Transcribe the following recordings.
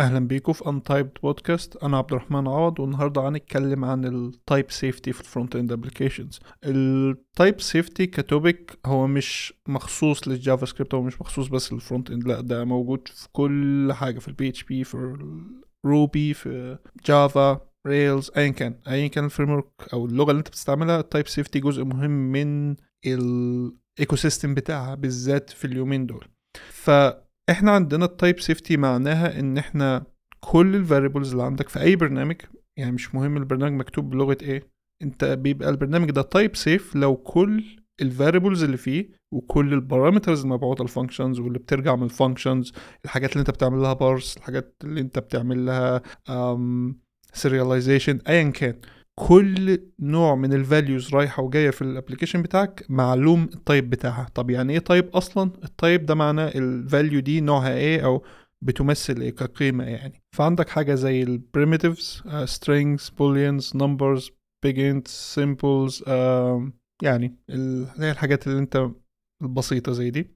أهلا بيكم في Untyped بودكاست أنا عبد الرحمن عوض والنهاردة هنتكلم عن ال type safety في ال front-end applications ال type safety ك topic هو مش مخصوص لل JavaScript هو مش مخصوص بس لل front-end لا ده موجود في كل حاجة في ال PHP في Ruby في Java Rails ايا كان. ايا كان ال frame أو اللغة اللي أنت بتستعملها ال type safety جزء مهم من ال ecosystem بتاعها بالذات في اليومين دول. ف إحنا عندنا ال type safety معناها ان إحنا كل ال variables اللي عندك في اي برنامج يعني مش مهم البرنامج مكتوب بلغة إيه انت بيبقى البرنامج ده type safe لو كل ال variables اللي فيه وكل ال parameters المبعوثه ال functions واللي بترجع من ال functions الحاجات اللي انت بتعمل لها parse الحاجات اللي انت بتعمل لها serialization ايا كان. كل نوع من ال values رايحة وجاية في ال application بتاعك معلوم ال type بتاعها. طب يعني إيه type أصلا؟ ال type ده معناه ال value دي نوعها إيه أو بتمثل إيه كقيمة يعني. فعندك حاجة زي ال primitives strings booleans numbers bigints symbols uh, يعني هي الحاجات اللي أنت البسيطة زي دي.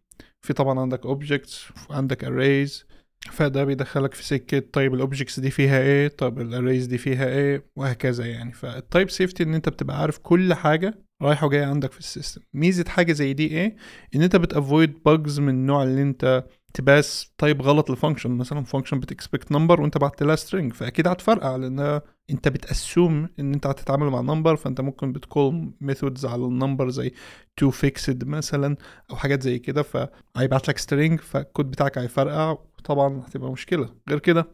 في طبعا عندك objects عندك arrays فده بيدخلك في سكة طيب ال objects دي فيها إيه طب ال arrays دي فيها إيه وهكذا يعني. فال type safety إن أنت بتبقى عارف كل حاجة رايحة وجاية عندك في ال system. ميزة حاجة زي دي إيه؟ إن أنت بت avoid bugs من النوع اللي أنت ت pass type غلط ل function مثلا function بت expect number وأنت بعت لها string فأكيد هتفرقع لأن أنت بت assume إن أنت هتتعامل مع number فأنت ممكن بت call methods على ال number زي toFixed مثلا أو حاجات زي كده. فهيبعت لك string فال code بتاعك هيفرقع طبعا هتبقى مشكلة. غير كده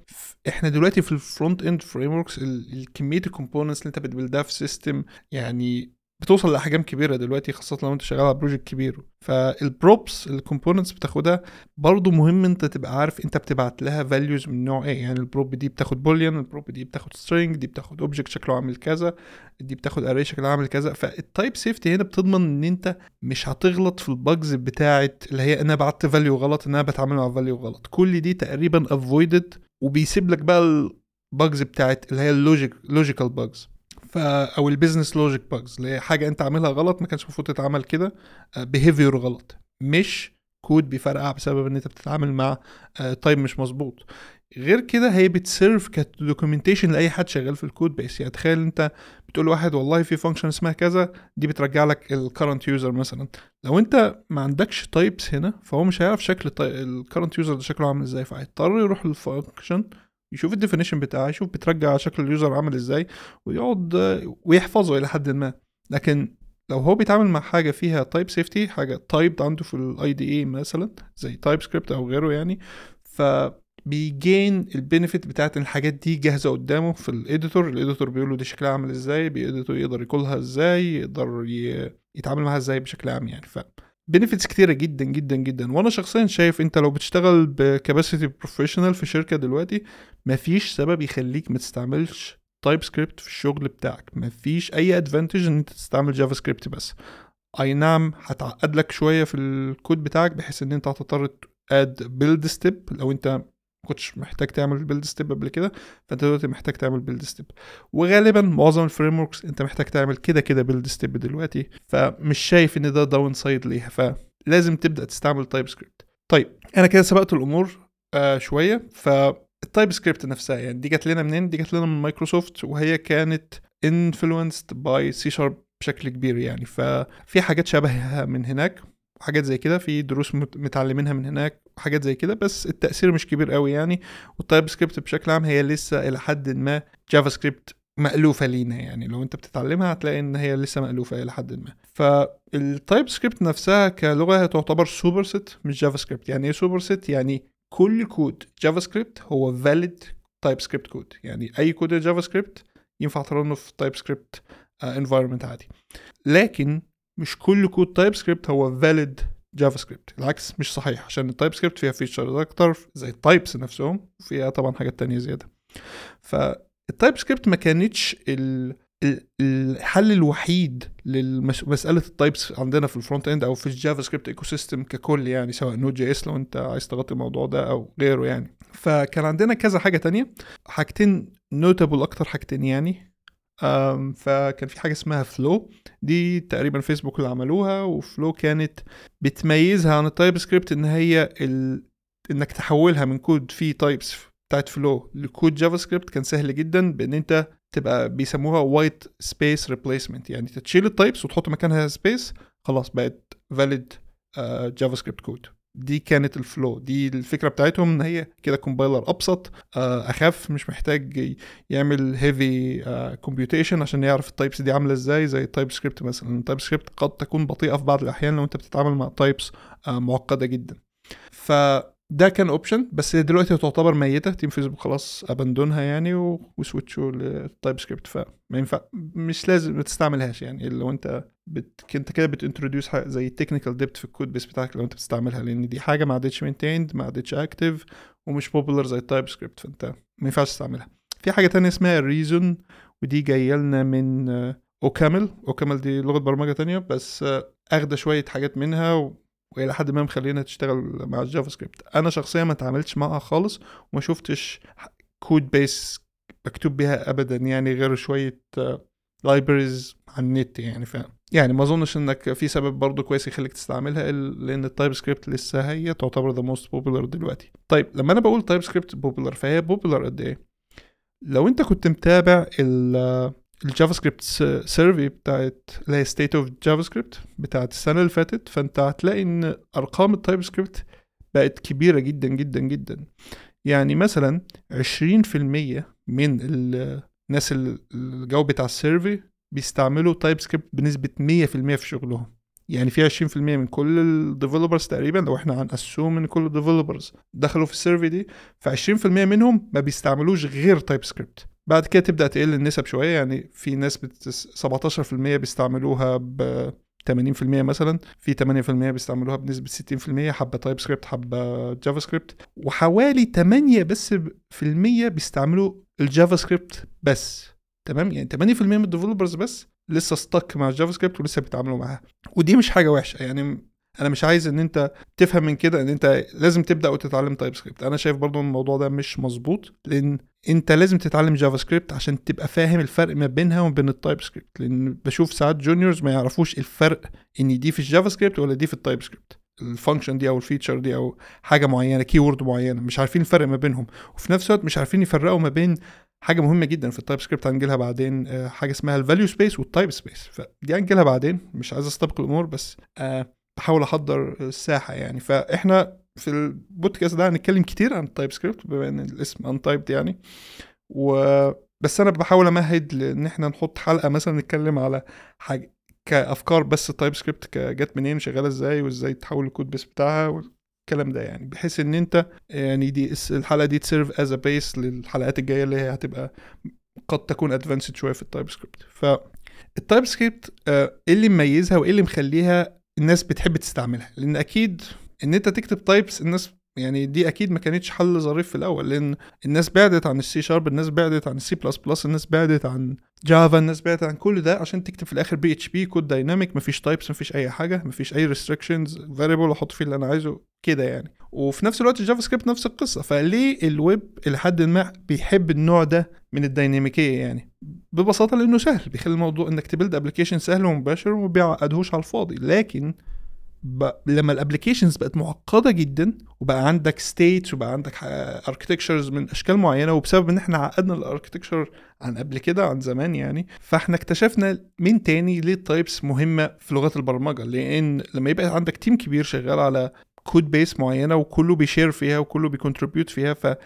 إحنا دلوقتي في ال front end frameworks الكميه ال components اللي أنت بت build ها في system يعني بتوصل لأحجام كبيرة دلوقتي خاصة لو أنت شغال على project كبير. فال props ال components بتاخدها برضو مهم أنت تبقى عارف أنت بتبعت لها values من نوع إيه. يعني ال prop دي بتاخد boolean ال prop دي بتاخد string دي بتاخد object شكله عامل كذا دي بتاخد array شكله عامل كذا. فال type safety هنا بتضمن إن أنت مش هتغلط في ال bugs بتاعه اللي هي أنا بعت value غلط إن أنا بتعامل مع value غلط. كل دي تقريبا avoided وبيسيب لك بقى ال bugs بتاعت اللي هي ال logic logical bugs ف أو ال business logic bugs اللي هي حاجة أنت عاملها غلط ما كانش المفروض تتعمل كده behavior غلط. مش كود بيفرقع بسبب إن أنت بتتعامل مع type مش مظبوط. غير كده هي بت serve ك documentation لأي حد شغال في ال code base يعني تخيل أنت بتقول لواحد والله في function اسمها كذا. دي بترجع لك ال current user مثلا. لو أنت ما عندكش types هنا فهو مش هيعرف شكل ال current user ده شكله عامل إزاي فهيضطر يروح لل function يشوف ال definition بتاعه يشوف بترجع شكل ال user عامل إزاي ويقعد ويحفظه إلى حد ما. لكن لو هو بيتعامل مع حاجة فيها type safety حاجة type عنده في ال IDE مثلا زي TypeScript أو غيره يعني ف بيجين ال benefit بتاعت الحاجات دي جاهزة قدامه في ال editor ال editor بيقول له دي شكلها عامل إزاي بيديتور يقدر يقولها إزاي يقدر يتعامل معاها إزاي بشكل عام يعني ف benefits كتيرة جدا جدا جدا. وأنا شخصيا شايف أنت لو بتشتغل ب capacity professional في شركة دلوقتي مفيش سبب يخليك ما تستعملش TypeScript في الشغل بتاعك. مفيش أي advantage إن أنت تستعمل JavaScript بس. أي نعم هتعقد لك شوية في الكود بتاعك بحيث إن أنت هتضطر add build step لو أنت كنتش محتاج تعمل build step قبل كده فأنت دلوقتي محتاج تعمل build step وغالبا معظم ال frameworks أنت محتاج تعمل كده كده build step دلوقتي فمش شايف إن ده downside ليها فلازم تبدأ تستعمل TypeScript طيب أنا كده سبقت الأمور آه شوية فال TypeScript نفسها يعني دي جات لنا منين؟ دي جات لنا من مايكروسوفت وهي كانت influenced باي سي شارب بشكل كبير يعني ففي حاجات شبهها من هناك. حاجات زي كده في دروس متعلمينها من هناك وحاجات زي كده بس التأثير مش كبير قوي يعني. وال TypeScript بشكل عام هي لسه إلى حد ما JavaScript مألوفة لينا يعني. لو أنت بتتعلمها هتلاقي إن هي لسه مألوفة إلى حد ما. فال TypeScript نفسها كلغة تعتبر superset مش JavaScript يعني إيه superset يعني كل code JavaScript هو valid TypeScript code يعني أي code JavaScript ينفع ت run ه في TypeScript environment عادي. لكن مش كل code TypeScript هو valid JavaScript العكس مش صحيح عشان ال TypeScript فيها features أكتر زي ال types نفسهم وفيها طبعا حاجات تانية زيادة. فال TypeScript ما كانتش الحل الوحيد لمساله ال types عندنا في ال front end أو في ال JavaScript ecosystem ككل يعني سواء Node.js لو أنت عايز تغطي الموضوع ده أو غيره يعني. فكان عندنا كذا حاجة تانية حاجتين notable أكتر حاجتين يعني. فكان في حاجة اسمها Flow دي تقريبا فيسبوك اللي عملوها و Flow كانت بتميزها عن ال TypeScript إن هي ال... إنك تحولها من كود فيه types بتاعت Flow ل code JavaScript كان سهل جدا بإن أنت تبقى بيسموها white space replacement يعني تشيل ال types وتحط مكانها space خلاص بقت valid JavaScript code دي كانت ال Flow دي الفكرة بتاعتهم إن هي كده compiler أبسط. آه، أخف مش محتاج يعمل heavy computation عشان يعرف ال types دي عاملة إزاي. زي ال TypeScript مثلا. ال TypeScript قد تكون بطيئة في بعض الأحيان لو أنت بتتعامل مع types آه، معقدة جدا. ف ده كان option بس دلوقتي تعتبر ميتة. team Facebook خلاص abandon وها يعني و switch وا لل TypeScript فما ينفع مش لازم ما تستعملهاش يعني. لو انت بت... انت كده بت introduce زي technical debt في ال code base بتاعك لو انت بتستعملها لأن دي حاجة ما عادتش maintained ما عادتش active ومش popular زي ال TypeScript فانت ما ينفعش تستعملها. في حاجة تانية اسمها Reason ودي جاية لنا من OCaml OCaml دي لغة برمجة تانية بس أخدة شوية حاجات منها وإلى حد ما مخلينا تشتغل مع ال JavaScript أنا شخصيا ما اتعاملتش معها خالص وما شفتش code base مكتوب بيها ابدا يعني غير شوية libraries على النت يعني ف يعني ما أظنش إنك في سبب برضه كويس يخليك تستعملها لأن ال TypeScript لسه هي تعتبر the most popular دلوقتي. طيب لما أنا بقول TypeScript popular فهي popular قد إيه؟ لو أنت كنت متابع ال JavaScript survey بتاعت اللي هي State of JavaScript بتاعت السنة اللي فاتت فأنت هتلاقي إن أرقام ال TypeScript بقت كبيرة جدا جدا جدا. يعني مثلا 20% من الناس اللي جاوبت على ال survey بيستعملوا TypeScript بنسبه 100% في شغلهم. يعني في 20% من كل ال developers تقريبا لو إحنا هنقسم من كل ال developers دخلوا في ال survey دي ف 20% منهم ما بيستعملوش غير TypeScript بعد كده تبدأ تقل النسب شوية يعني في ناس بت 17% بيستعملوها ب 80% مثلا في 8% بيستعملوها بنسبة 60% حبة TypeScript حبة JavaScript وحوالي 8 بس في المية بيستعملوا ال JavaScript بس. تمام؟ يعني 80% من ال developers بس لسه stick مع ال JavaScript ولسه بيتعاملوا معاها. ودي مش حاجة وحشة. يعني أنا مش عايز إن أنت تفهم من كده إن أنت لازم تبدأ وتتعلم TypeScript أنا شايف برضو إن الموضوع ده مش مظبوط لأن أنت لازم تتعلم JavaScript عشان تبقى فاهم الفرق ما بينها وبين ال TypeScript لأن بشوف ساعات juniors ما يعرفوش الفرق إن دي في ال JavaScript ولا دي في ال TypeScript ال function دي أو ال feature دي أو حاجة معينة keyword معينة. مش عارفين الفرق ما بينهم. وفي نفس الوقت مش عارفين يفرقوا ما بين حاجة مهمة جدا في ال TypeScript هنجيلها بعدين آه، حاجة اسمها ال value space وال type space فدي هنجيلها بعدين مش عايز استبق الأمور بس آه بحاول أحضر الساحة يعني. فإحنا في البودكاست ده هنتكلم كتير عن ال TypeScript بما إن الاسم untyped يعني. و بس أنا بحاول أمهد لإن إحنا نحط حلقة مثلا نتكلم على حاجة كأفكار بس ال TypeScript جت منين شغالة إزاي وإزاي تحول ال code base بتاعها والكلام ده يعني. بحيث إن أنت يعني دي الحلقة دي ت serve as a base للحلقات الجاية اللي هي هتبقى قد تكون advanced شوية في ال TypeScript ف ال TypeScript إيه اللي مميزها وإيه اللي مخليها الناس بتحب تستعملها؟ لأن أكيد إن أنت تكتب types الناس يعني دي أكيد ما كانتش حل ظريف في الأول لأن الناس بعدت عن السي شارب الناس بعدت عن السي بلس بلس الناس بعدت عن Java الناس بعدت عن كل ده عشان تكتب في الآخر PHP code dynamic مفيش types مفيش أي حاجة مفيش أي restrictions variable أحط فيه اللي أنا عايزه كده يعني. وفي نفس الوقت ال JavaScript نفس القصة فليه الويب لحد ما بيحب النوع ده من الديناميكية يعني؟ ببساطة لأنه سهل بيخلي الموضوع إنك ت build application سهل ومباشر وما بيعقدهوش على الفاضي لكن لما ال applications بقت معقدة جدا وبقى عندك states وبقى عندك architectures من أشكال معينة وبسبب إن إحنا عقدنا ال architecture عن قبل كده عن زمان يعني فإحنا اكتشفنا من تاني ليه ال types مهمة في لغات البرمجة؟ لأن لما يبقى عندك team كبير شغال على code base معينة وكله بي share فيها وكله بي contribute فيها ف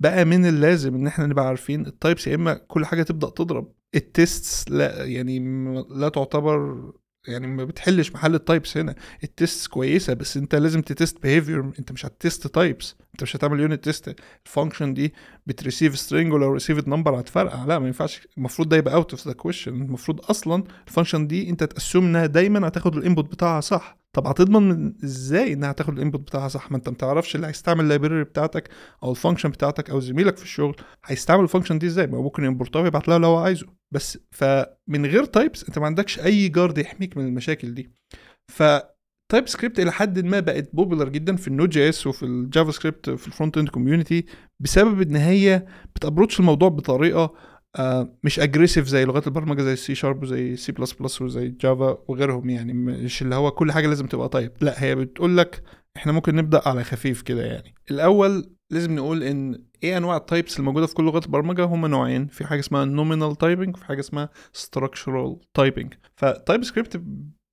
بقى من اللازم إن إحنا نبقى عارفين ال types يا إما كل حاجة تبدأ تضرب. ال tests لا يعني لا تعتبر يعني ما بتحلش محل ال types هنا. ال test كويسة بس انت لازم ت test behavior انت مش هت test types انت مش هتعمل unit test ال function دي بت receive string ولو received number هتفرقع. لا ما ينفعش. المفروض ده يبقى out of the question المفروض أصلا ال function دي انت ت assume انها دايما هتاخد ال input بتاعها صح. طب هتضمن من إزاي إنها هتاخد ال input بتاعها صح؟ ما أنت ما تعرفش اللي هيستعمل ال library بتاعتك أو ال function بتاعتك أو زميلك في الشغل هيستعمل ال function دي إزاي؟ ما ممكن ي import ها ويبعت لها اللي هو عايزه. بس فمن غير types أنت ما عندكش أي guard يحميك من المشاكل دي. ف TypeScript إلى حد ما بقت popular جدا في ال Node.js وفي ال JavaScript في ال front end community بسبب إن هي بت approach الموضوع بطريقة مش aggressive زي لغات البرمجة زي السي شارب وزي سي بلس بلس وزي Java وغيرهم يعني. مش اللي هو كل حاجة لازم تبقى type لا هي بتقول لك إحنا ممكن نبدأ على خفيف كده يعني. الأول لازم نقول إن إيه أنواع ال types الموجودة في كل لغات البرمجة؟ هم نوعين. في حاجة اسمها nominal typing وفي حاجة اسمها structural typing ف TypeScript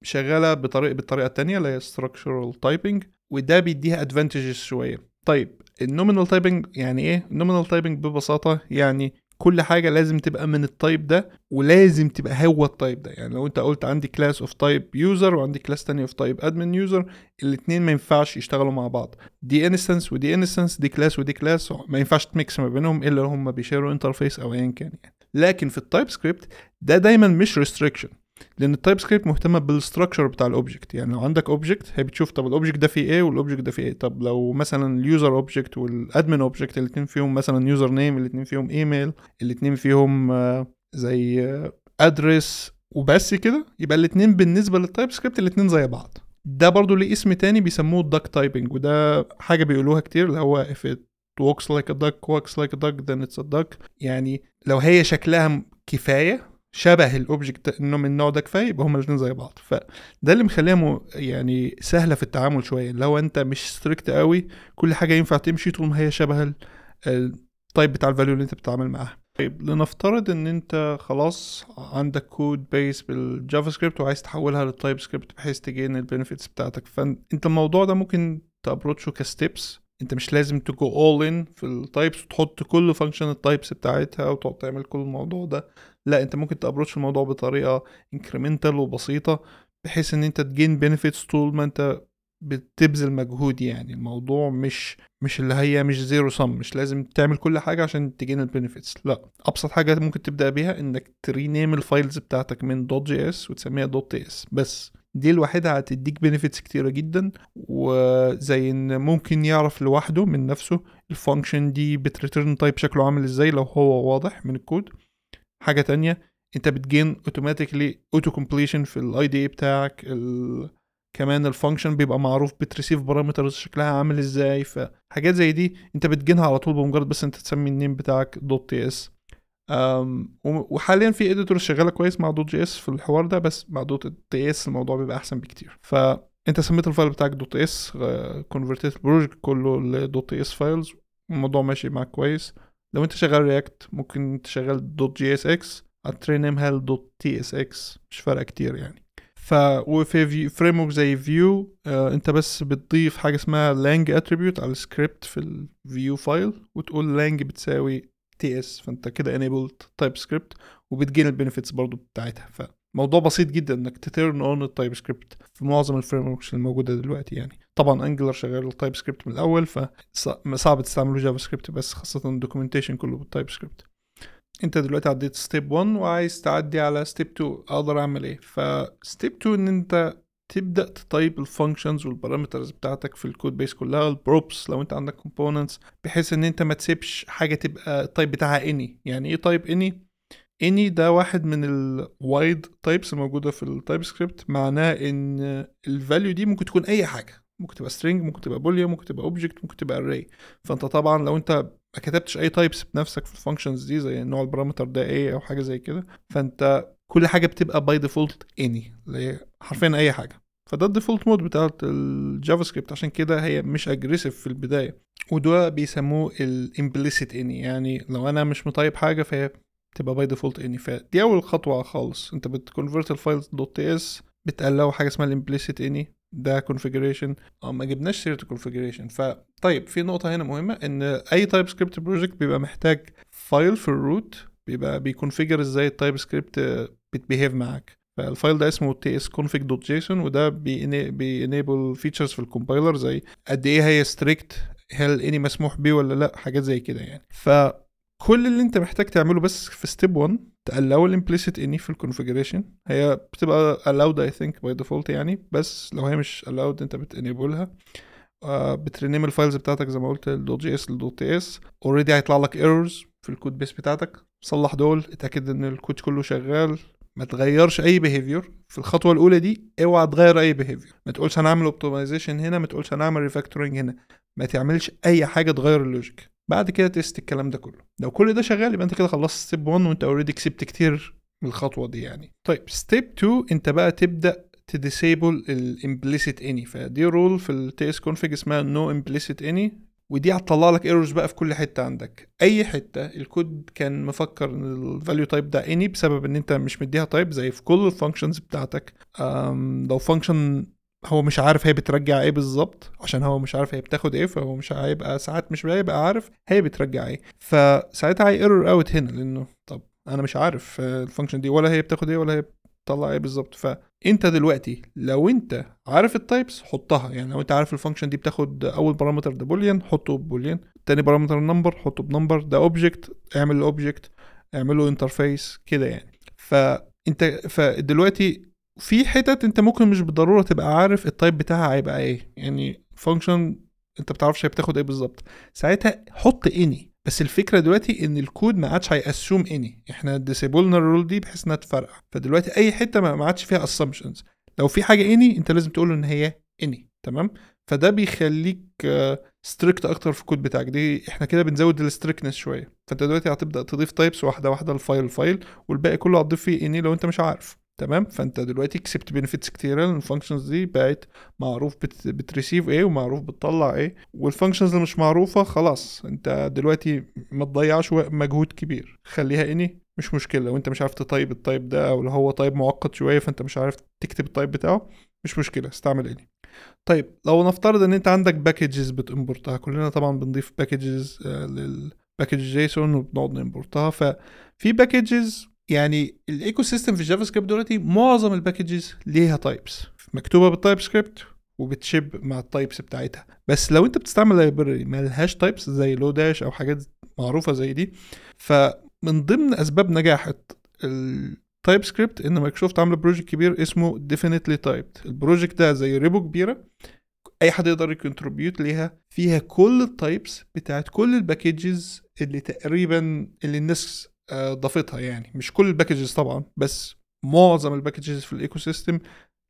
شغالة بطريقه بالطريقة الثانية اللي هي structural typing وده بيديها advantages شوية. طيب ال nominal typing يعني إيه؟ ال nominal typing ببساطة يعني كل حاجة لازم تبقى من ال type ده ولازم تبقى هو ال type ده. يعني لو انت قلت عندي class of type user وعندي class تانية of type admin user الاثنين ما ينفعش يشتغلوا مع بعض. دي instance ودي instance دي class ودي class ما ينفعش ت mix ما بينهم إلا لو هم بي share وا interface أو ايا كان يعني. لكن في ال TypeScript ده دايما مش restriction لأن ال TypeScript مهتمة بال structure بتاع ال object يعني لو عندك object هي بتشوف طب ال object ده فيه إيه وال object ده فيه إيه. طب لو مثلا ال user object وال admin object الاثنين فيهم مثلا username الاثنين فيهم ايميل الاثنين فيهم آه، زي address وبس كده يبقى الاثنين بالنسبة لل TypeScript الاثنين زي بعض. ده برضو ليه اسم تاني بيسموه ال duck typing وده حاجة بيقولوها كتير اللي هو if it walks like a duck walks like a duck then it's a duck. يعني لو هي شكلها كفاية شبه ال object إنه من النوع ده كفاية يبقى هما الاثنين زي بعض. فده اللي مخليها. يعني سهلة في التعامل شوية. لو أنت مش strict قوي كل حاجة ينفع تمشي طول ما هي شبه ال type بتاع ال value اللي أنت بتتعامل معاها. طيب لنفترض إن أنت خلاص عندك code base بال JavaScript وعايز تحولها لل TypeScript بحيث ت gain ال benefits بتاعتك. فانت الموضوع ده ممكن ت approach ه ك steps انت مش لازم ت go all in في ال types وتحط كل function ال types بتاعتها وتقعد تعمل كل الموضوع ده. لا انت ممكن ت approach الموضوع بطريقة incremental وبسيطة بحيث ان انت ت gain benefits طول ما انت بتبذل مجهود يعني. الموضوع مش مش اللي هي مش zero sum مش لازم تعمل كل حاجة عشان ت gain ال benefits لا أبسط حاجة ممكن تبدأ بيها إنك ت rename ال files بتاعتك من .js وتسميها .ts بس دي لوحدها هتديك benefits كتيرة جدا وزي إن ممكن يعرف لوحده من نفسه ال function دي بت return type شكله عامل إزاي لو هو واضح من الكود. حاجة تانية أنت بت gain automatically auto completion في ال IDE بتاعك ال... كمان ال function بيبقى معروف بت receive parameters شكلها عامل إزاي فحاجات زي دي أنت بت gain ها على طول بمجرد بس أنت تسمي ال name بتاعك .ts وحاليا في editors شغالة كويس مع .js في الحوار ده بس مع .ts الموضوع بيبقى أحسن بكتير. فانت سميت ال file بتاعك .ts convert ت ال project كله ل .ts files الموضوع ماشي معاك كويس. لو أنت شغال React ممكن تشغل دوت جي اس إكس هترينيمها دوت تي اس إكس مش فارقة كتير يعني. ف وفي framework زي Vue آه أنت بس بتضيف حاجة اسمها lang attribute على السكريبت في ال Vue file وتقول lang بتساوي ts فأنت كده enabled TypeScript وبت gain ال benefits برضو بتاعتها. فموضوع بسيط جدا إنك ت turn on ال TypeScript في معظم ال frameworks الموجوده دلوقتي يعني. طبعا Angular شغال ال TypeScript من الأول فصعب تستعملوا JavaScript بس خاصة ال documentation كله بال TypeScript أنت دلوقتي عديت step 1 وعايز تعدي على step 2 أقدر أعمل إيه؟ ف step 2 إن أنت تبدأ ت type ال functions وال parameters بتاعتك في ال code base كلها ال props لو انت عندك components بحيث ان انت ما تسيبش حاجة تبقى ال type بتاعها any يعني إيه type any any ده واحد من ال wide types الموجودة في ال TypeScript معناه ان ال value دي ممكن تكون أي حاجة. ممكن تبقى string ممكن تبقى boolean ممكن تبقى object ممكن تبقى array. فانت طبعا لو انت ما كتبتش أي types بنفسك في ال functions دي زي نوع ال parameter ده إيه أو حاجة زي كده فانت كل حاجة بتبقى by default any اللي هي حرفيا أي حاجة. فده ال default mode بتاعت ال JavaScript. عشان كده هي مش aggressive في البداية. وده بيسموه ال implicit any يعني لو أنا مش م type حاجة فهي تبقى by default any فدي أول خطوة خالص. أنت بت convert ال file .ts بتقلو حاجة اسمها ال implicit any ده configuration آه ما جبناش سيرة ال configuration فطيب في نقطة هنا مهمة إن أي TypeScript project بيبقى محتاج file في ال root بيبقى بي configure إزاي ال TypeScript بت behave معاك. فال file ده اسمه tsconfig.json وده بي enable features في ال compiler زي قد إيه هي strict هل any مسموح بيه ولا لا حاجات زي كده يعني. فكل اللي انت محتاج تعمله بس في step 1 تقلو ال implicit any في ال configuration هي بتبقى allowed I think by default يعني بس لو هي مش allowed انت بت enable ها آه بت rename ال files بتاعتك زي ما قلت ال .js ال .ts already هيطلع لك errors في ال code base بتاعتك. صلح دول اتأكد ان الكود كله شغال. ما تغيرش أي behavior في الخطوة الأولى دي اوعى تغير أي behavior ما تقولش هنعمل optimization هنا ما تقولش هنعمل refactoring هنا. ما تعملش أي حاجة تغير ال logic بعد كده test الكلام ده كله. لو كل ده شغال يبقى أنت كده خلصت step 1 وأنت already كسبت كتير من الخطوة دي يعني. طيب step 2 أنت بقى تبدأ ت disable ال implicit any فدي rule في ال tsconfig اسمها noImplicitAny ودي هتطلع لك errors بقى في كل حتة عندك. أي حتة الكود كان مفكر إن ال value type ده any بسبب إن أنت مش مديها type زي في كل ال functions بتاعتك لو function هو مش عارف هي بترجع إيه بالظبط عشان هو مش عارف هي بتاخد إيه فهو مش هيبقى ساعات مش هيبقى عارف هي بترجع إيه. فساعتها هي error out هنا لأنه طب أنا مش عارف ال function دي ولا هي بتاخد إيه ولا هي بتطلع إيه بالظبط. فانت دلوقتي لو انت عارف ال types حطها يعني لو انت عارف ال function دي بتاخد اول parameter ده boolean حطه ب boolean تاني parameter number حطه ب number ده object اعمل ال object اعمله interface كده يعني. فانت فدلوقتي في حتت انت ممكن مش بالضرورة تبقى عارف ال type بتاعها هيبقى إيه. يعني function انت بتعرفش هي بتاخد إيه بالظبط. ساعتها حط any بس الفكرة دلوقتي إن الكود ما عادش هي assume any إحنا disable نا ال rule دي بحيث إنها تفرقع. فدلوقتي أي حتة ما عادش فيها assumptions لو في حاجة any أنت لازم تقول إن هي any تمام؟ فده بيخليك strict أكتر في الكود بتاعك. دي إحنا كده بنزود ال strictness شوية. فأنت دلوقتي هتبدأ تضيف types واحدة واحدة ال file ال file والباقي كله هتضيف فيه any لو أنت مش عارف. تمام؟ فأنت دلوقتي كسبت benefits كتير لأن ال functions دي بقت معروف بت... بت receive إيه ومعروف بتطلع إيه. وال functions اللي مش معروفة خلاص. أنت دلوقتي ما تضيعش مجهود كبير. خليها any مش مشكلة. لو انت مش عارف ت type ال type ده أو لو هو type معقد شوية فأنت مش عارف تكتب ال type بتاعه. مش مشكلة. استعمل any. طيب لو نفترض إن أنت عندك packages بت import ها كلنا طبعا بنضيف packages لل package JSON وبنقعد ن import ها ففي packages يعني ال ecosystem في ال JavaScript دلوقتي معظم ال packages ليها types مكتوبة بال TypeScript وبت ship مع ال types بتاعتها. بس لو انت بتستعمل library ما لهاش types زي Lodash أو حاجات معروفة زي دي فمن ضمن أسباب نجاح ال TypeScript إن مايكروسوفت عاملة project كبير اسمه DefinitelyTyped ال project ده زي repo كبيرة أي حد يقدر ي contribute ليها. فيها كل ال types بتاعت كل ال packages اللي تقريبا اللي الناس ضافتها يعني. مش كل ال packages طبعا بس معظم ال packages في ال ecosystem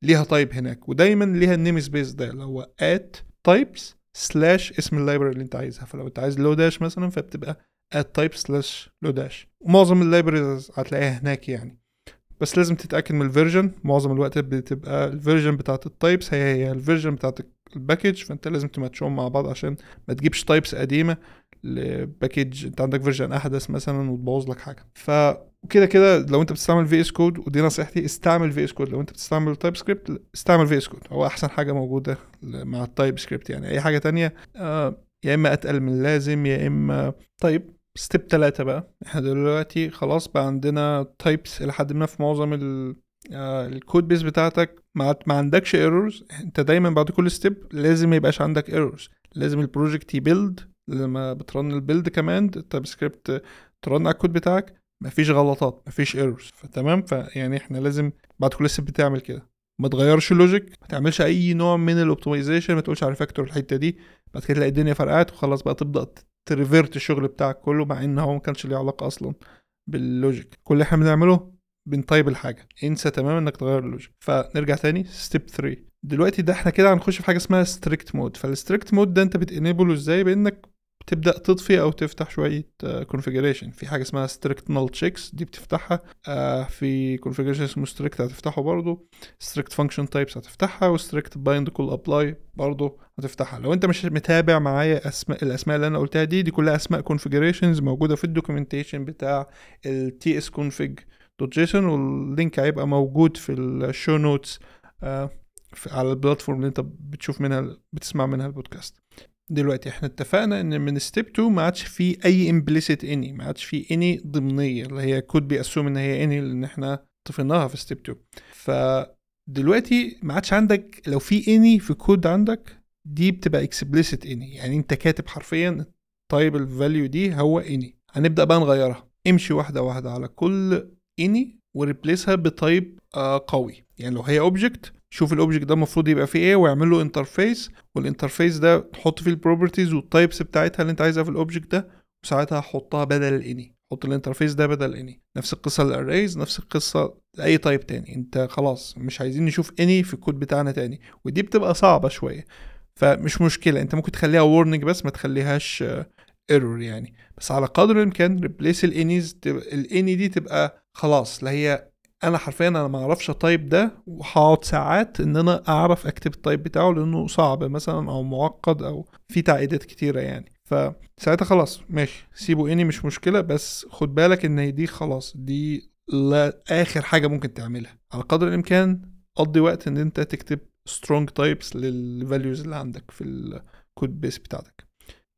ليها type هناك ودايما ليها ال namespace ده اللي هو at types slash اسم ال library اللي انت عايزها. فلو انت عايز Lodash مثلا فبتبقى at type slash Lodash ومعظم ال libraries هتلاقيها هناك يعني. بس لازم تتأكد من ال version معظم الوقت بتبقى ال version بتاعت ال types هي هي ال version بتاعت ال package فانت لازم تماتشهم مع بعض عشان ما تجيبش types قديمة. ل package انت عندك version احدث مثلا وتبوظ لك حاجة. فكده كده لو انت بتستعمل VS Code ودي نصيحتي استعمل VS Code لو انت بتستعمل TypeScript استعمل VS Code هو أحسن حاجة موجودة مع ال TypeScript يعني. أي حاجة تانية آه يا إما أتقل من اللازم يا إما طيب step تلاتة بقى. إحنا دلوقتي خلاص بقى عندنا types لحد ما في معظم ال آه ال codebase بتاعتك. ما, ما عندكش errors انت دايما بعد كل step لازم ما يبقاش عندك errors لازم ال project ي build لما بت run ال build command ال TypeScript ت run على الكود بتاعك مفيش غلطات مفيش errors فتمام؟ فيعني إحنا لازم بعد كل step بتعمل كده. ما تغيرش ال logic ما تعملش أي نوع من ال optimization ما تقولش ه refactor الحتة دي. بعد كده تلاقي الدنيا فرقعت وخلاص بقى تبدأ ت revert الشغل بتاعك كله مع إن هو ما كانش ليه علاقة أصلا بال logic كل اللي إحنا بنعمله بن type الحاجة. انسى تماما إنك تغير ال logic فنرجع تاني. step 3 دلوقتي ده إحنا كده هنخش في حاجة اسمها strict mode فال strict mode ده انت بت enable ه إزاي؟ بإنك بتبدا تطفي أو تفتح شوية configuration uh, في حاجة اسمها strict null checks دي بتفتحها uh, في configuration اسمه strict هتفتحه برضه strict function types هتفتحها و strict bind call apply برضه هتفتحها. لو انت مش متابع معايا أسماء الأسماء اللي أنا قلتها دي دي كلها أسماء configurations موجودة في ال documentation بتاع ال TS config dot JSON وال link هيبقى موجود في ال show notes uh, على ال platform اللي انت بتشوف منها بتسمع منها البودكاست دلوقتي. إحنا اتفقنا إن من step 2 ما عادش في أي implicit any ما عادش في any ضمنية اللي هي كود بي assume إن هي any لأن إحنا طفيناها في step 2 فدلوقتي ما عادش عندك لو في any في كود عندك دي بتبقى explicit any يعني أنت كاتب حرفيا طيب ال value دي هو any هنبدأ بقى نغيرها. امشي واحدة واحدة على كل any و replace ها ب type قوي. يعني لو هي object شوف ال object ده المفروض يبقى فيه إيه واعمل له interface وال interface ده تحط فيه ال properties وال types بتاعتها اللي أنت عايزها في ال object ده وساعتها حطها بدل ال any حط ال interface ده بدل any نفس القصة لل arrays نفس القصة لأي type تاني. أنت خلاص مش عايزين نشوف any في الكود بتاعنا تاني. ودي بتبقى صعبة شوية. فمش مشكلة. أنت ممكن تخليها warning بس ما تخليهاش error يعني. بس على قدر الإمكان replace ال anys ال any دي تبقى خلاص لا هي أنا حرفيا أنا ما أعرفش ال type ده وهقعد ساعات إن أنا أعرف أكتب ال type بتاعه لأنه صعب مثلا أو معقد أو في تعقيدات كتيرة يعني. فساعتها خلاص ماشي سيبه any مش مشكلة بس خد بالك إن دي خلاص دي لا آخر حاجة ممكن تعملها. على قدر الإمكان قضي وقت إن أنت تكتب strong types لل values اللي عندك في ال codebase بتاعتك.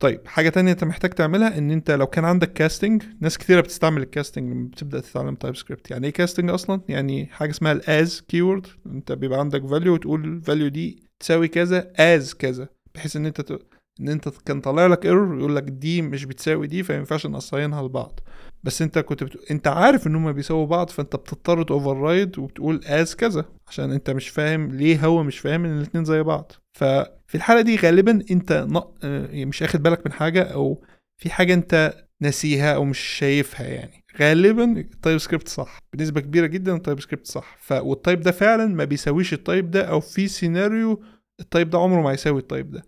طيب حاجة تانية أنت محتاج تعملها إن أنت لو كان عندك casting ناس كثيره بتستعمل ال casting لما بتبدأ تتعلم TypeScript يعني إيه casting أصلا يعني حاجة اسمها ال as keyword أنت بيبقى عندك value وتقول ال value دي تساوي كذا as كذا بحيث إن أنت. إن أنت كان طالع لك error يقول لك دي مش بتساوي دي فما ينفعش نقصينها لبعض. بس أنت كنت بت... أنت عارف إن هما بيساووا بعض فأنت بتضطر ت override وبتقول as كذا عشان أنت مش فاهم ليه هو مش فاهم إن الاتنين زي بعض. ففي الحالة دي غالبا أنت ن... آه، مش اخد بالك من حاجة أو في حاجة أنت ناسيها أو مش شايفها يعني. غالبا ال TypeScript صح بنسبة كبيرة جدا ال TypeScript صح. ف... وال type ده فعلا ما بيساويش ال type ده أو في سيناريو ال type ده عمره ما يساوي ال type ده.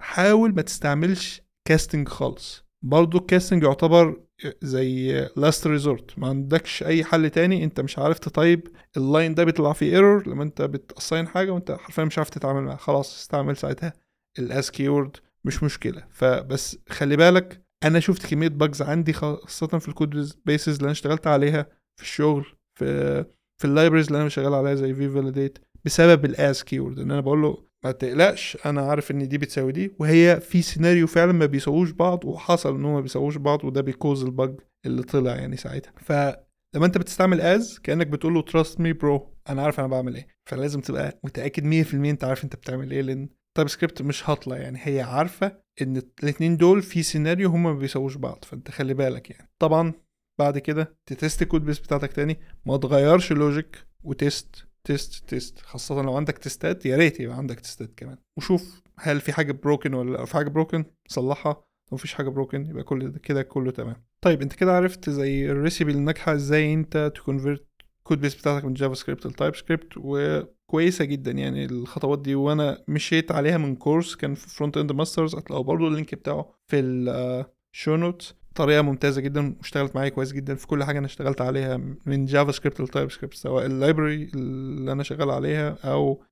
فحاول ما تستعملش casting خالص. برضو ال casting يعتبر زي last resort ما عندكش أي حل تاني أنت مش عارف ت type ال line ده بيطلع فيه error لما أنت بت assign حاجة وأنت حرفيا مش عارف تتعامل معاها. خلاص استعمل ساعتها ال as keyword مش مشكلة. فبس خلي بالك أنا شفت كمية bugs عندي خاصة في ال codebases اللي أنا اشتغلت عليها في الشغل في في ال libraries اللي أنا شغال عليها زي VeeValidate بسبب ال as keyword إن أنا بقول له ما تقلقش أنا عارف إن دي بتساوي دي وهي في سيناريو فعلا ما بيساووش بعض وحصل إن هم ما بيساووش بعض وده بي cause ال bug اللي طلع يعني ساعتها. فلما أنت بتستعمل as كأنك بتقول له trust me bro أنا عارف أنا بعمل إيه. فلازم تبقى متأكد 100% أنت عارف أنت بتعمل إيه لأن TypeScript مش هطلة يعني هي عارفة إن الاثنين دول في سيناريو هما ما بيساووش بعض فأنت خلي بالك يعني. طبعا بعد كده ت test الـ code base بتاعتك تاني ما تغيرش logic و test test test. خاصة لو عندك testات يا ريت يبقى عندك testات كمان. وشوف هل في حاجة broken ولا في حاجة broken صلحها. لو مفيش حاجة broken يبقى كل كده كله تمام. طيب انت كده عرفت زي ال recipe الناجحة إزاي انت ت convert code base بتاعتك من JavaScript ل TypeScript وكويسة جدا يعني الخطوات دي. وأنا مشيت عليها من course كان في Frontend Masters هتلاقوا برضه ال link بتاعه في ال show notes طريقة ممتازة جدا واشتغلت معايا كويس جدا في كل حاجة أنا اشتغلت عليها من JavaScript ل TypeScript سواء ال library اللي أنا شغال عليها أو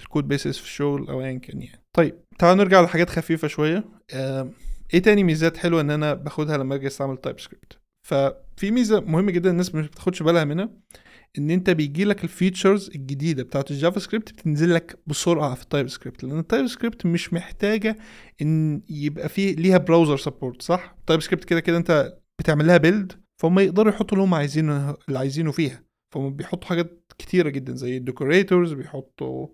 ال code bases في الشغل أو ايا كان يعني. طيب تعالوا نرجع لحاجات خفيفة شوية. إيه تاني ميزات حلوة إن أنا باخدها لما أجي أستعمل TypeScript ففي ميزة مهمة جدا الناس مش بتاخدش بالها منها. إن أنت بيجي لك ال features الجديدة بتاعت ال JavaScript بتنزل لك بسرعة في ال TypeScript لأن ال TypeScript مش محتاجة إن يبقى فيه ليها browser support صح؟ ال TypeScript كده كده أنت بتعمل لها build فهم يقدروا يحطوا اللي هم عايزينه اللي عايزينه فيها. فهم بيحطوا حاجات كتيرة جدا زي ال decorators بيحطوا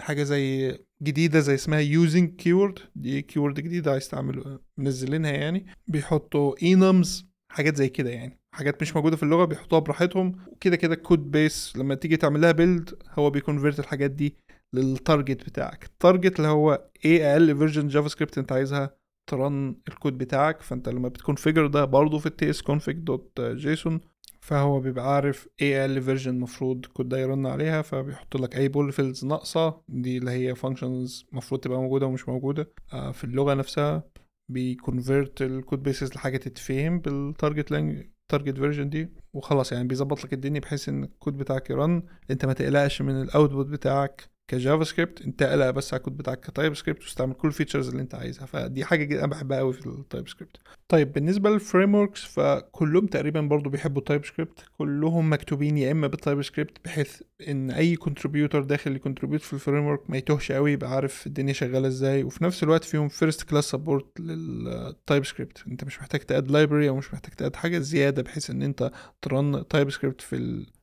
حاجة زي جديدة زي اسمها using keyword دي keyword جديدة عايز تعمل منزلينها يعني. بيحطوا enums حاجات زي كده يعني. حاجات مش موجودة في اللغة بيحطوها براحتهم. وكده كده ال code base لما تيجي تعمل لها build هو بي convert الحاجات دي لل target بتاعك. ال target اللي هو إيه أقل version JavaScript انت عايزها ت run ال code بتاعك. فانت لما بت configure ده برضه في ال TS config dot JSON فهو بيبقى عارف إيه أقل version المفروض الكود ده ي run عليها. فبيحط لك أي polyfills ناقصة. دي اللي هي functions المفروض تبقى موجودة ومش موجودة. في اللغة نفسها بي convert ال code bases لحاجة تتفهم بال target lang ال target version دي وخلاص يعني بيظبط لك الدنيا بحيث إن الكود بتاعك ي run. أنت ما تقلقش من ال output بتاعك. ك JavaScript انت قلق بس على الكود بتاعك ك TypeScript وتستعمل كل ال features اللي انت عايزها. فدي حاجة جدا أنا بحبها قوي في ال TypeScript. طيب بالنسبة لل frameworks فكلهم تقريبا برضو بيحبوا ال TypeScript. كلهم مكتوبين يا إما بال TypeScript بحيث إن أي contributor داخل ي contribute في ال framework ما يتوهش قوي يبقى عارف الدنيا شغالة إزاي. وفي نفس الوقت فيهم first class support لل TypeScript. أنت مش محتاج تadd library أو مش محتاج تadd حاجة زيادة بحيث إن أنت ت run TypeScript في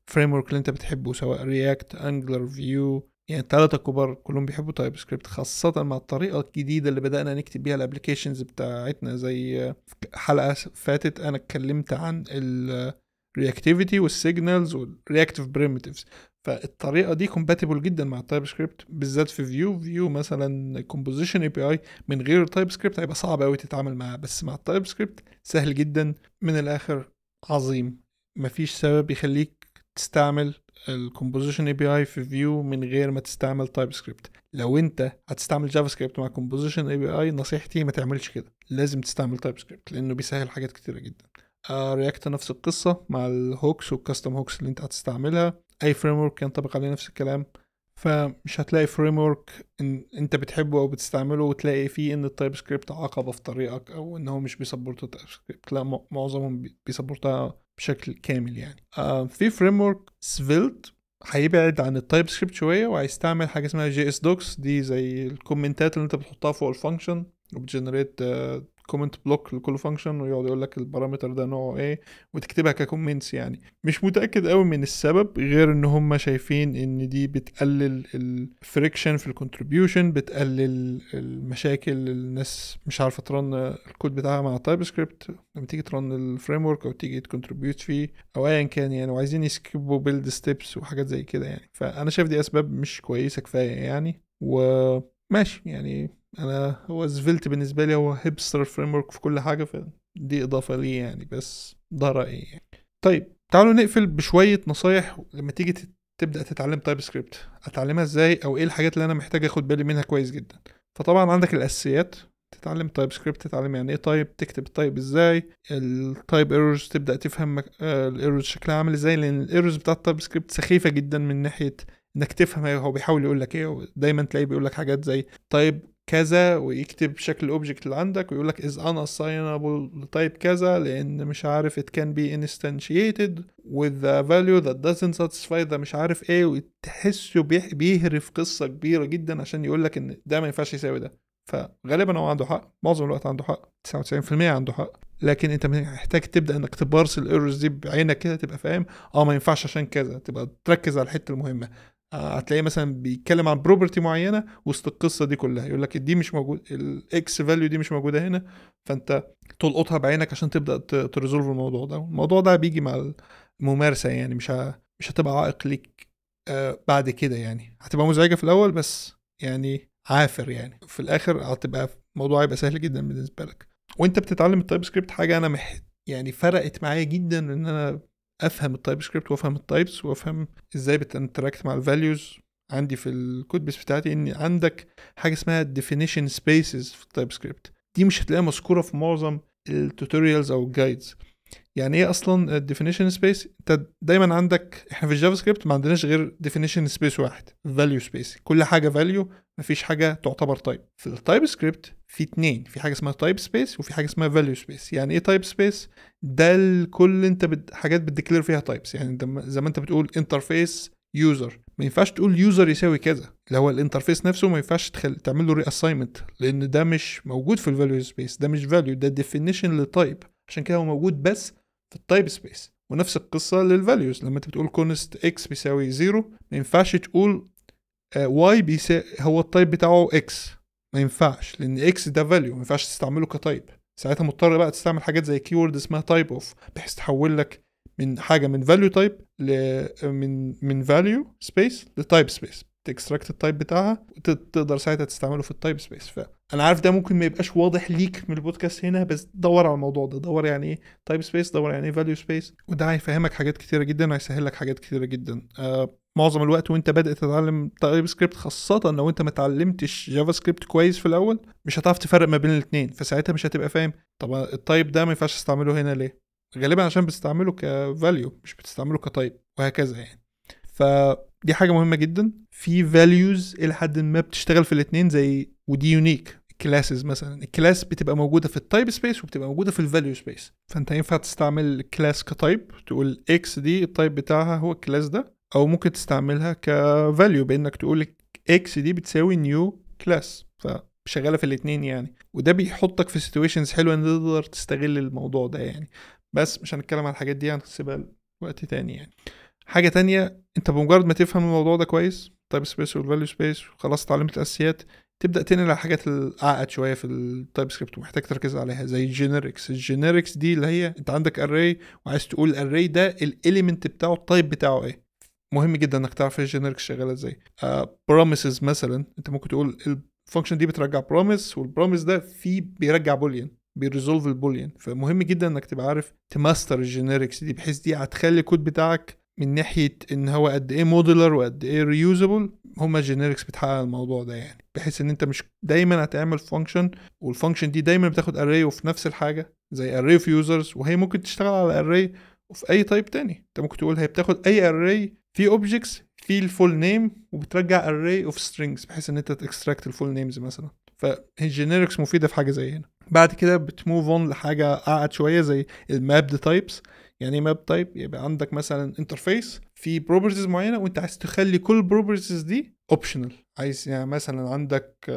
ال framework اللي أنت بتحبه سواء React Angular Vue يعني الثلاثة كبار كلهم بيحبوا TypeScript خاصة مع الطريقة الجديدة اللي بدأنا نكتب بيها ال applications بتاعتنا زي حلقة فاتت أنا اتكلمت عن ال reactivity وال signals وال reactive primitives فالطريقة دي compatible جدا مع ال TypeScript بالذات في Vue Vue مثلا composition API من غير ال TypeScript هيبقى صعب قوي تتعامل معاه بس مع ال TypeScript سهل جدا من الآخر عظيم. مفيش سبب يخليك تستعمل ال composition API في Vue من غير ما تستعمل TypeScript لو انت هتستعمل JavaScript مع composition API نصيحتي ما تعملش كده. لازم تستعمل TypeScript لأنه بيسهل حاجات كتيرة جدا. React آه نفس القصة مع ال hooks وال custom hooks اللي انت هتستعملها. أي framework ينطبق عليه نفس الكلام. فمش هتلاقي framework إن انت بتحبه أو بتستعمله وتلاقي فيه إن ال TypeScript عقبة في طريقك أو إن هو مش بي support ال TypeScript لا معظمهم بي- بي support ها بشكل كامل يعني. آه في framework Svelte هيبعد عن ال TypeScript شوية وهيستعمل حاجة اسمها JS Docs دي زي ال commentات اللي انت بتحطها فوق ال function وبت generate comment block لكل function ويقعد يقول لك ال parameter ده نوعه إيه وتكتبها ك comments يعني. مش متأكد قوي من السبب غير إن هم شايفين إن دي بتقلل ال friction في ال contribution بتقلل المشاكل الناس مش عارفة ت run ال code بتاعها مع TypeScript لما تيجي ت run ال framework أو تيجي ت contribute فيه أو ايا كان يعني وعايزين ي skip وا build steps وحاجات زي كده يعني. فأنا شايف دي أسباب مش كويسة كفاية يعني. وماشي يعني أنا هو Svelte بالنسبة لي هو hipster framework في كل حاجة فدي إضافة ليه يعني بس ده رأيي يعني. طيب تعالوا نقفل بشوية نصايح لما تيجي تبدأ تتعلم TypeScript أتعلمها إزاي؟ أو إيه الحاجات اللي أنا محتاج أخد بالي منها كويس جدا. فطبعا عندك الأساسيات. تتعلم TypeScript تتعلم يعني إيه type تكتب ال type إزاي. ال type errors تبدأ تفهم ال errors شكلها عامل إزاي لأن ال errors بتاعت ال TypeScript سخيفة جدا من ناحية إنك تفهم هو بيحاول يقول لك إيه دايما تلاقيه بيقول لك حاجات زي type كذا ويكتب شكل ال object اللي عندك ويقول لك is unassignable ل type كذا لأن مش عارف it can be instantiated with the value that doesn't satisfy مش عارف إيه وتحسه بيهرف قصة كبيرة جدا عشان يقول لك إن ده ما ينفعش يساوي ده. فغالبا هو عنده حق معظم الوقت عنده حق 99% عنده حق. لكن أنت محتاج تبدأ إنك ت parse ال errors دي بعينك كده تبقى فاهم آه ما ينفعش عشان كذا تبقى تركز على الحتة المهمة. هتلاقيه مثلا بيتكلم عن property معينة وسط القصة دي كلها. يقول لك دي مش موجود ال X value دي مش موجودة هنا فأنت تلقطها بعينك عشان تبدأ ت resolve الموضوع ده. الموضوع ده بيجي مع الممارسة يعني مش. مش هتبقى عائق ليك آه، بعد كده يعني. هتبقى مزعجة في الأول بس يعني عافر يعني. في الآخر هتبقى الموضوع هيبقى سهل جدا بالنسبة لك. وأنت بتتعلم ال TypeScript حاجة أنا مح... يعني فرقت معايا جدا إن أنا أفهم ال TypeScript وأفهم ال types وأفهم إزاي بت interact مع ال values عندي في ال code base بتاعتي إن عندك حاجة اسمها definition spaces في ال TypeScript دي مش هتلاقيها مذكورة في معظم ال tutorials أو ال guides يعني إيه أصلا ال definition space انت دايما عندك إحنا في ال JavaScript ما عندناش غير definition space واحد value space كل حاجة value مفيش حاجة تعتبر type في ال TypeScript في اتنين في حاجة اسمها type space وفي حاجة اسمها value space يعني إيه type space ده الكل انت بت... حاجات بت declare فيها types يعني زي ما انت بتقول interface user ما ينفعش تقول user يساوي كذا. اللي هو ال interface نفسه ما ينفعش تخل... تعمل له reassignment لأن ده مش موجود في ال value space ده مش value ده definition ل type عشان كده هو موجود بس في ال type space ونفس القصة لل values لما انت بتقول const x بيساوي zero ما ينفعش تقول y بيساوي هو ال type بتاعه x ما ينفعش لأن x ده value ما ينفعش تستعمله ك type ساعتها مضطر بقى تستعمل حاجات زي keyword اسمها typeof بحيث تحول لك من حاجة من value type ل من من value space ل type space ت extract ال type بتاعها وتقدر ساعتها تستعمله في ال type space فانا عارف ده ممكن ما يبقاش واضح ليك من البودكاست هنا بس دور على الموضوع ده دور يعني إيه؟ type space دور يعني إيه value space وده هيفهمك حاجات كتيرة جدا وهيسهل لك حاجات كتيرة جدا. آه معظم الوقت وأنت بادئ تتعلم TypeScript خاصة لو أنت ما اتعلمتش JavaScript كويس في الأول مش هتعرف تفرق ما بين الاثنين فساعتها مش هتبقى فاهم. طب ال type ده ما ينفعش تستعمله هنا ليه؟ غالبا عشان بتستعمله ك value مش بتستعمله ك type وهكذا يعني. فدي حاجة مهمة جدا. في values إلى حد ما بتشتغل في الاثنين زي ودي unique classes مثلا. ال class بتبقى موجودة في ال type space وبتبقى موجودة في ال value space فأنت ينفع تستعمل class ك type تقول x دي ال type بتاعها هو ال class ده أو ممكن تستعملها ك value بإنك تقول x دي بتساوي new class فشغالة في الاثنين يعني. وده بيحطك في situations حلوة إن تقدر تستغل الموضوع ده يعني. بس مش هنتكلم عن الحاجات دي هنسيبها وقت تاني يعني. حاجة تانية أنت بمجرد ما تفهم الموضوع ده كويس type space وال value space وخلاص اتعلمت الاساسيات تبدأ تنقل على الحاجات الأعقد شوية في ال TypeScript ومحتاج تركز عليها زي ال generics ال generics دي اللي هي أنت عندك array وعايز تقول ال array ده ال element بتاعه ال type بتاعه إيه. مهم جدا إنك تعرف ال generics شغالة إزاي. promises مثلا أنت ممكن تقول ال function دي بترجع promise وال promise ده فيه بيرجع boolean بي resolve ال boolean فمهم جدا إنك تبقى عارف ت master ال generics دي بحيث دي هتخلي الكود بتاعك من ناحية إن هو قد إيه modular وقد إيه reusable هما ال generics بتحقق الموضوع ده يعني. بحيث إن أنت مش دايما هتعمل function وال function دي دايما بتاخد array وفي نفس الحاجة زي array of users وهي ممكن تشتغل على array وفي أي type تاني. أنت ممكن تقول هي بتاخد أي array في objects في ال full name وبترجع array of strings بحيث إن أنت ت extract ال full names مثلا. فال generics مفيدة في حاجة زي هنا. بعد كده بت move on لحاجة اعقد شوية زي ال mapped types يعني إيه mapped type يبقى عندك مثلا interface في properties معينة وأنت عايز تخلي كل properties دي optional عايز يعني مثلا عندك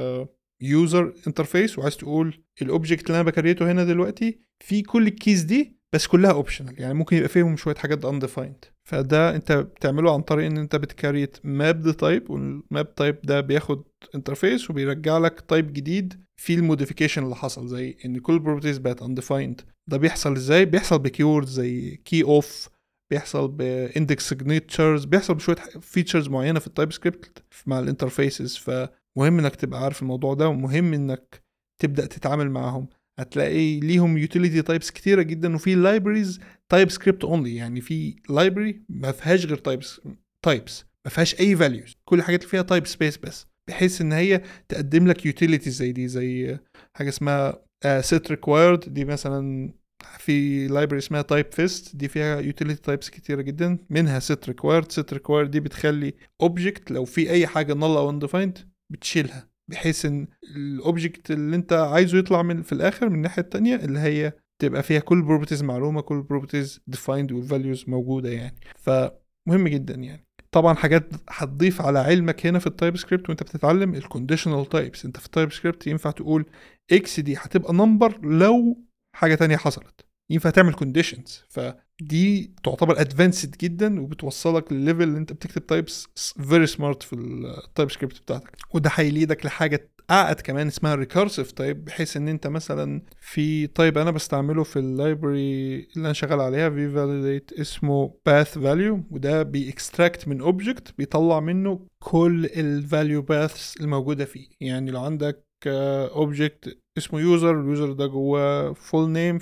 user interface وعايز تقول ال object اللي أنا ب create ه هنا دلوقتي في كل ال keys دي بس كلها optional يعني ممكن يبقى فيهم شوية حاجات undefined. فده انت بتعمله عن طريق ان انت بت create mapped type وال mapped type ده بياخد interface وبيرجع لك type جديد في ال modification اللي حصل. زي ان كل properties بقت undefined. ده بيحصل إزاي؟ بيحصل ب keyword زي keyof بيحصل ب index signatures بيحصل بشوية features معينة في ال TypeScript مع ال interfaces فمهم انك تبقى عارف الموضوع ده ومهم انك تبدأ تتعامل معاهم. هتلاقي ليهم utility types كتيرة جدا وفي libraries TypeScript only يعني في library ما فيهاش غير types types ما فيهاش أي values كل الحاجات اللي فيها type space بس. بحيث إن هي تقدم لك utilities زي دي زي حاجة اسمها SetRequired دي مثلا في library اسمها type-fest دي فيها utility types كتيرة جدا. منها SetRequired SetRequired دي بتخلي object لو في أي حاجة null أو undefined بتشيلها. بحيث إن ال object اللي أنت عايزه يطلع من في الآخر من الناحية التانية اللي هي تبقى فيها كل properties معلومة كل properties defined وال values موجودة يعني. فمهم جدا يعني. طبعا حاجات هتضيف على علمك هنا في ال TypeScript وأنت بتتعلم ال conditional types أنت في ال TypeScript ينفع تقول x دي هتبقى number لو حاجة تانية حصلت. ينفع تعمل conditions فدي تعتبر advanced جدا وبتوصلك للل level اللي انت بتكتب types very smart في ال TypeScript بتاعتك. وده هي lead ك لحاجة اعقد كمان اسمها recursive type بحيث إن انت مثلا في type أنا بستعمله في ال library اللي أنا شغال عليها في validate اسمه path value وده بي extract من object بيطلع منه كل ال value paths الموجودة فيه. يعني لو عندك object اسمه user ال user ده جواه full name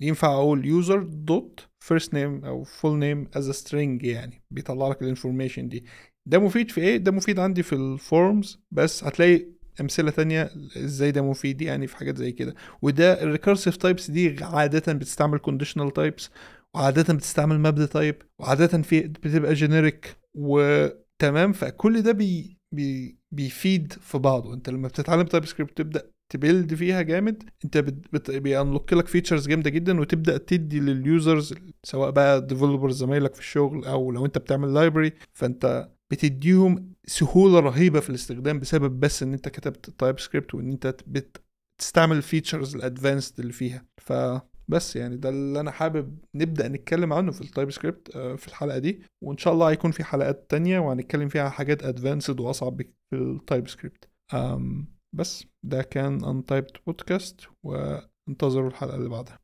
فينفع أقول user dot first name أو full name is string يعني بيطلع لك ال information دي. ده مفيد في إيه؟ ده مفيد عندي في ال forms بس هتلاقي أمثلة تانية إزاي ده مفيد يعني في حاجات زي كده. وده ال recursive types دي عاده بتستعمل conditional types وعاده بتستعمل mapped type وعاده في بتبقى generic وتمام فكل ده بي بي بيفيد في بعضه. أنت لما بتتعلم TypeScript تبدا ت build فيها جامد انت. بيانلوك لك features جامدة جدا وتبدأ تدي لل users سواء بقى developers زمايلك في الشغل أو لو انت بتعمل library فانت بتديهم سهولة رهيبة في الاستخدام بسبب بس إن انت كتبت TypeScript وإن انت بتستعمل ال features ال advanced اللي فيها فبس يعني ده اللي أنا حابب نبدأ نتكلم عنه في ال TypeScript في الحلقة دي وإن شاء الله هيكون في حلقات تانية وهنتكلم فيها حاجات advanced وأصعب في ال TypeScript بس ده كان Untyped بودكاست وانتظروا الحلقة اللي بعدها.